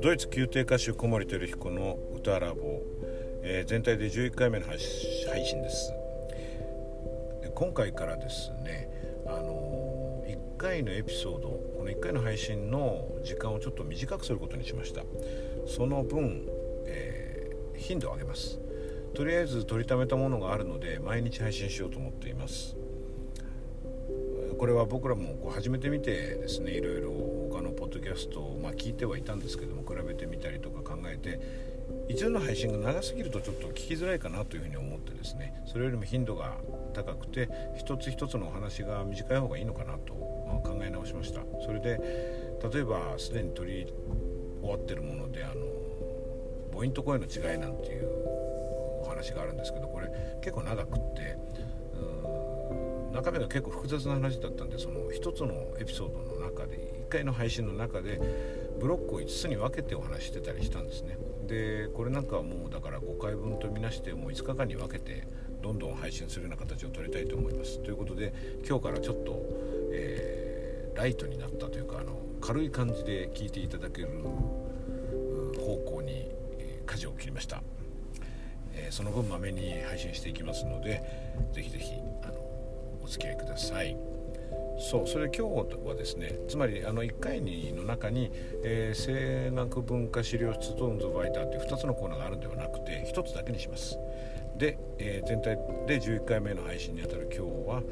ドイツ宮廷歌手小森照彦の歌ラボ、えー、全体で11回目の配信です。で今回からですねあのー、1回のエピソードこの1回の配信の時間をちょっと短くすることにしました。その分、えー、頻度を上げます。とりあえず取りためたものがあるので毎日配信しようと思っています。これは僕らもこう始めてみてですねいろいろッドキャストを、まあ、聞いてはいたんですけども比べてみたりとか考えて一度の配信が長すぎるとちょっと聞きづらいかなというふうに思ってですねそれよりも頻度が高くて一つ一つのお話が短い方がいいのかなと考え直しました。それで例えばすでに取り終わってるものであの母音と声の違いなんていうお話があるんですけどこれ結構長くって中身が結構複雑な話だったんでその1つのエピソードの中で1回の配信の中でブロックを5つに分けてお話してたりしたんですね。でこれなんかはもうだから5回分とみなしてもう5日間に分けてどんどん配信するような形を取りたいと思います。ということで今日からちょっと、えー、ライトになったというかあの軽い感じで聞いていただける方向に舵を切りました、えー、その分まめに配信していきますのでぜひぜひあの付き合いください。そうそれ今日はですねつまりあの1回にの中に、えー、声楽文化資料室とンズバイターという2つのコーナーがあるんではなくて1つだけにします。で、えー、全体で11回目の配信にあたる今日は、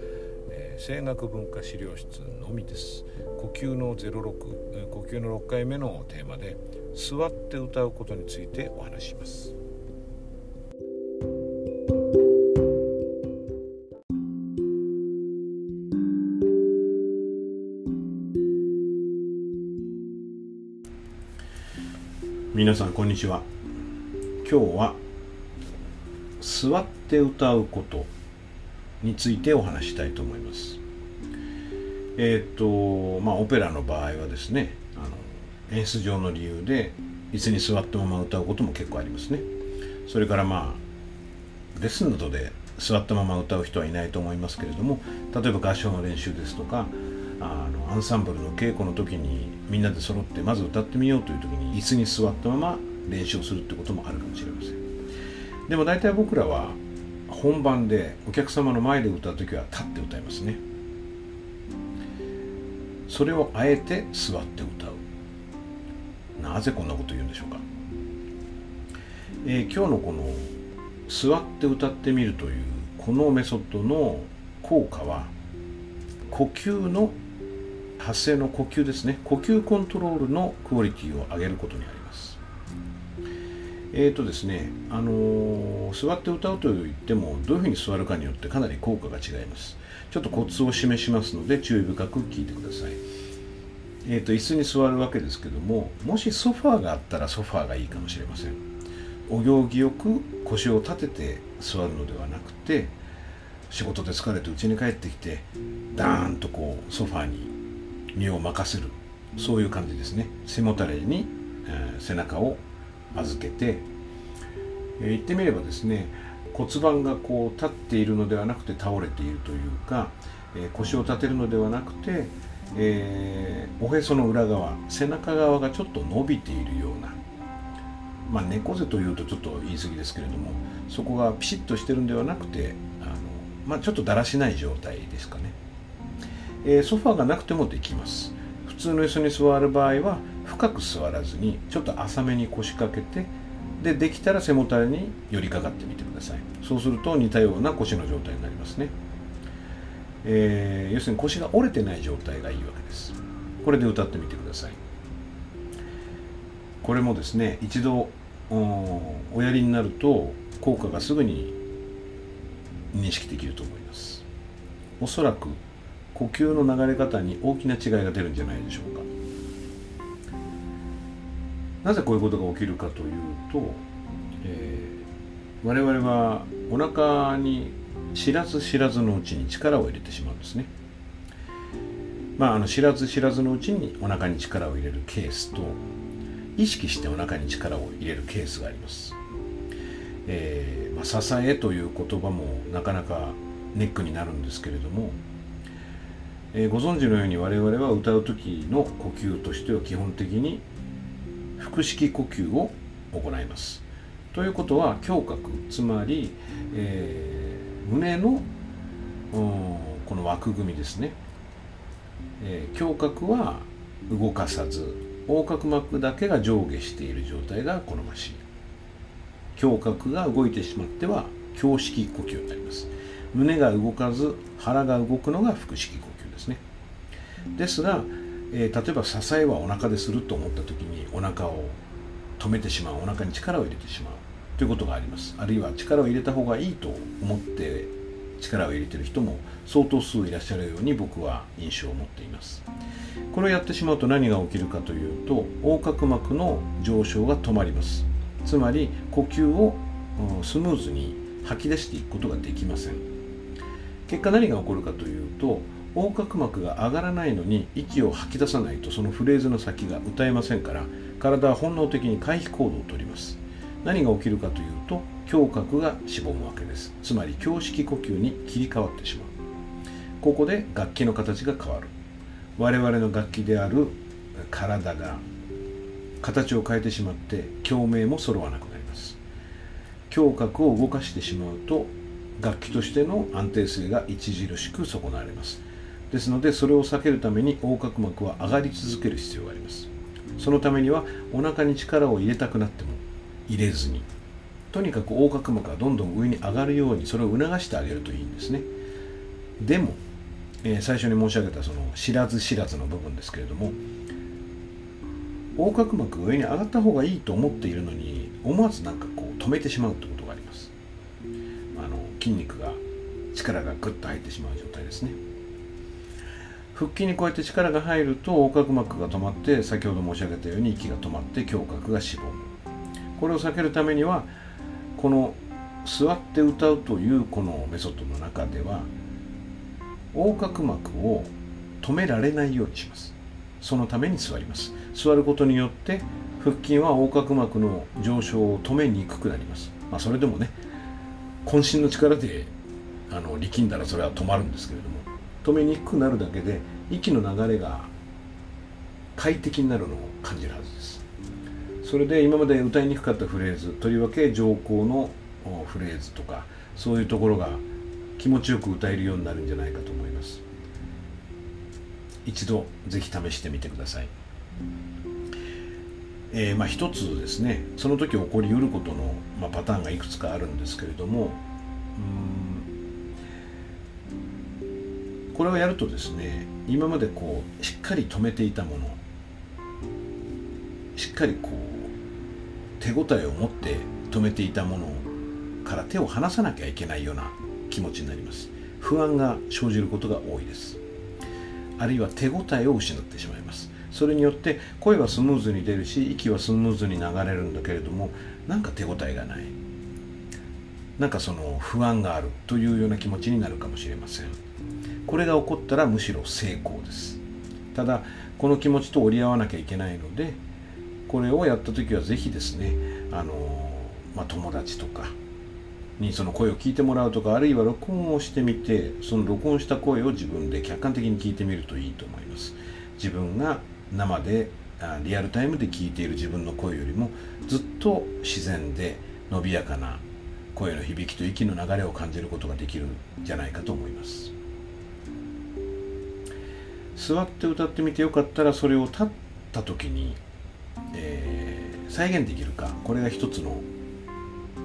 えー、声楽文化資料室のみです。呼吸の06呼吸の6回目のテーマで座って歌うことについてお話しします。皆さんこんにちは。今日は座って歌うことについてお話したいと思います。えっ、とまあオペラの場合はですねあの演出上の理由で椅子に座ったまま歌うことも結構ありますね。それからまあレッスンなどで座ったまま歌う人はいないと思いますけれども例えば合唱の練習ですとかあのアンサンブルの稽古の時にみんなで揃ってまず歌ってみようという時に椅子に座ったまま練習をするってこともあるかもしれません。でも大体僕らは本番でお客様の前で歌う時は立って歌いますね。それをあえて座って歌う。なぜこんなこと言うんでしょうか、えー、今日のこの座って歌ってみるというこのメソッドの効果は呼吸の発声の呼吸ですね。呼吸コントロールのクオリティを上げることにあります。えーとですねあのー、座って歌うと言ってもどういうふうに座るかによってかなり効果が違います。ちょっとコツを示しますので注意深く聞いてください。えーと椅子に座るわけですけどももしソファーがあったらソファーがいいかもしれません。お行儀よく腰を立てて座るのではなくて仕事で疲れて家に帰ってきてダーンとこうソファーに身を任せる。そういう感じですね。背もたれに、えー、背中を預けて、えー、言ってみればですね骨盤がこう立っているのではなくて倒れているというか、えー、腰を立てるのではなくて、え、おへその裏側背中側がちょっと伸びているようなまあ猫背というとちょっと言い過ぎですけれどもそこがピシッとしてるんではなくてあの、まあ、ちょっとだらしない状態ですかね。え、ソファーがなくてもできます。普通の椅子に座る場合は深く座らずにちょっと浅めに腰掛けてでできたら背もたれに寄りかかってみてください。そうすると似たような腰の状態になりますね、えー、要するに腰が折れてない状態がいいわけです。これで歌ってみてください。これもですね一度おやりになると効果がすぐに認識できると思います。おそらく呼吸の流れ方に大きな違いが出るんじゃないでしょうか。なぜこういうことが起きるかというと、えー、我々はお腹に知らず知らずのうちに力を入れてしまうんですね。まあ、あの知らず知らずのうちにお腹に力を入れるケースと意識してお腹に力を入れるケースがあります、えーまあ、支えという言葉もなかなかネックになるんですけれどもえー、ご存知のように我々は歌う時の呼吸としては基本的に腹式呼吸を行います。ということは胸郭つまり、えー、胸のこの枠組みですね、えー、胸郭は動かさず横隔膜だけが上下している状態が好ましい胸郭が動いてしまっては胸式呼吸になります。胸が動かず腹が動くのが腹式呼吸。ですが、えー、例えば支えはお腹ですると思った時にお腹を止めてしまう。お腹に力を入れてしまうということがあります。あるいは力を入れた方がいいと思って力を入れてる人も相当数いらっしゃるように僕は印象を持っています。これをやってしまうと何が起きるかというと横隔膜の上昇が止まります。つまり呼吸をスムーズに吐き出していくことができません。結果何が起こるかというと横隔膜が上がらないのに息を吐き出さないとそのフレーズの先が歌えませんから体は本能的に回避行動をとります。何が起きるかというと胸郭がしぼむわけです。つまり胸式呼吸に切り替わってしまう。ここで楽器の形が変わる。我々の楽器である体が形を変えてしまって共鳴も揃わなくなります。胸郭を動かしてしまうと楽器としての安定性が著しく損なわれます。ですのでそれを避けるために横隔膜は上がり続ける必要があります。そのためにはお腹に力を入れたくなっても入れずにとにかく横隔膜がどんどん上に上がるようにそれを促してあげるといいんですね。でも、えー、最初に申し上げたその知らず知らずの部分ですけれども横隔膜が上に上がった方がいいと思っているのに思わずなんかこう止めてしまうってことがあります。あの筋肉が力がグッと入ってしまう状態ですね。腹筋にこうやって力が入ると横隔膜が止まって先ほど申し上げたように息が止まって胸郭がしぼむこれを避けるためにはこの座って歌うというこのメソッドの中では横隔膜を止められないようにします。そのために座ります。座ることによって腹筋は横隔膜の上昇を止めにくくなります、まあ、それでもね渾身の力であの力んだらそれは止まるんですけれども。止めにくくなるだけで息の流れが快適になるのを感じるはずです。それで今まで歌いにくかったフレーズとりわけ上皇のフレーズとかそういうところが気持ちよく歌えるようになるんじゃないかと思います。一度ぜひ試してみてください。えー、まあ一つですねその時起こりうることの、まあ、パターンがいくつかあるんですけれどもうんこれをやるとですね今までこうしっかり止めていたものしっかりこう手応えを持って止めていたものから手を離さなきゃいけないような気持ちになります。不安が生じることが多いです。あるいは手応えを失ってしまいます。それによって声はスムーズに出るし息はスムーズに流れるんだけれどもなんか手応えがない。なんかその不安があるというような気持ちになるかもしれません。これが起こったらむしろ成功です。ただこの気持ちと折り合わなきゃいけないのでこれをやった時は是非ですねあの、まあ、友達とかにその声を聞いてもらうとかあるいは録音をしてみてその録音した声を自分で客観的に聞いてみるといいと思います。自分が生でリアルタイムで聞いている自分の声よりもずっと自然で伸びやかな声の響きと息の流れを感じることができるんじゃないかと思います。座って歌ってみてよかったらそれを立った時にえー、再現できるかこれが一つの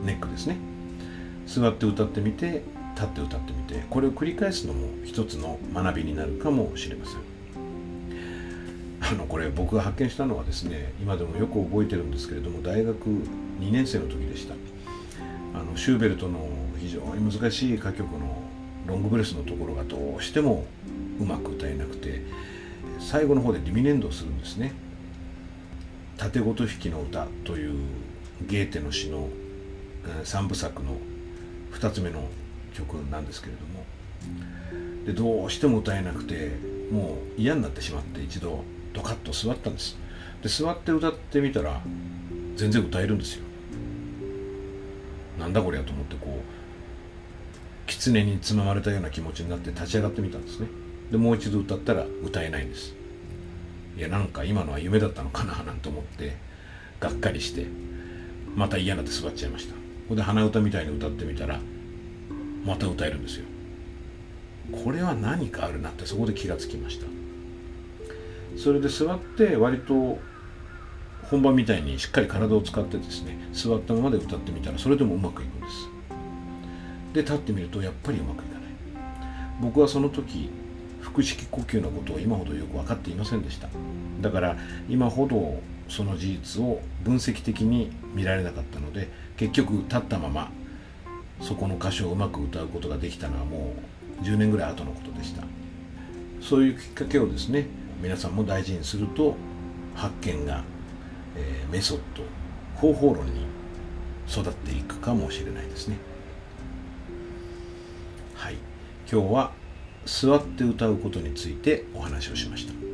ネックですね。座って歌ってみて立って歌ってみてこれを繰り返すのも一つの学びになるかもしれません。あのこれ僕が発見したのはですね今でもよく覚えてるんですけれども大学2年生の時でした。あのシューベルトの非常に難しい歌曲のロングブレスのところがどうしてもうまく歌えなくて最後の方でリミネンドをするんですね。盾ごと弾きの歌というゲーテの詩の3部作の2つ目の曲なんですけれども。でどうしても歌えなくてもう嫌になってしまって一度ドカッと座ったんです。で座って歌ってみたら全然歌えるんですよ。なんだこりゃと思ってこう狐につままれたような気持ちになって立ち上がってみたんですね。でもう一度歌ったら歌えないんです。いやなんか今のは夢だったのかななんて思ってがっかりしてまた嫌になって座っちゃいました。ここで鼻歌みたいに歌ってみたらまた歌えるんですよ。これは何かあるなってそこで気がつきました。それで座って割と本番みたいにしっかり体を使ってですね座ったままで歌ってみたらそれでもうまくいくんです。で立ってみるとやっぱりうまくいかない。僕はその時腹式呼吸のことを今ほどよく分かっていませんでした。だから今ほどその事実を分析的に見られなかったので結局立ったままそこの歌詞をうまく歌うことができたのはもう10年ぐらい後のことでした。そういうきっかけをですね皆さんも大事にすると発見が、えー、メソッド方法論に育っていくかもしれないですね。はい。今日は座って歌うことについてお話をしました。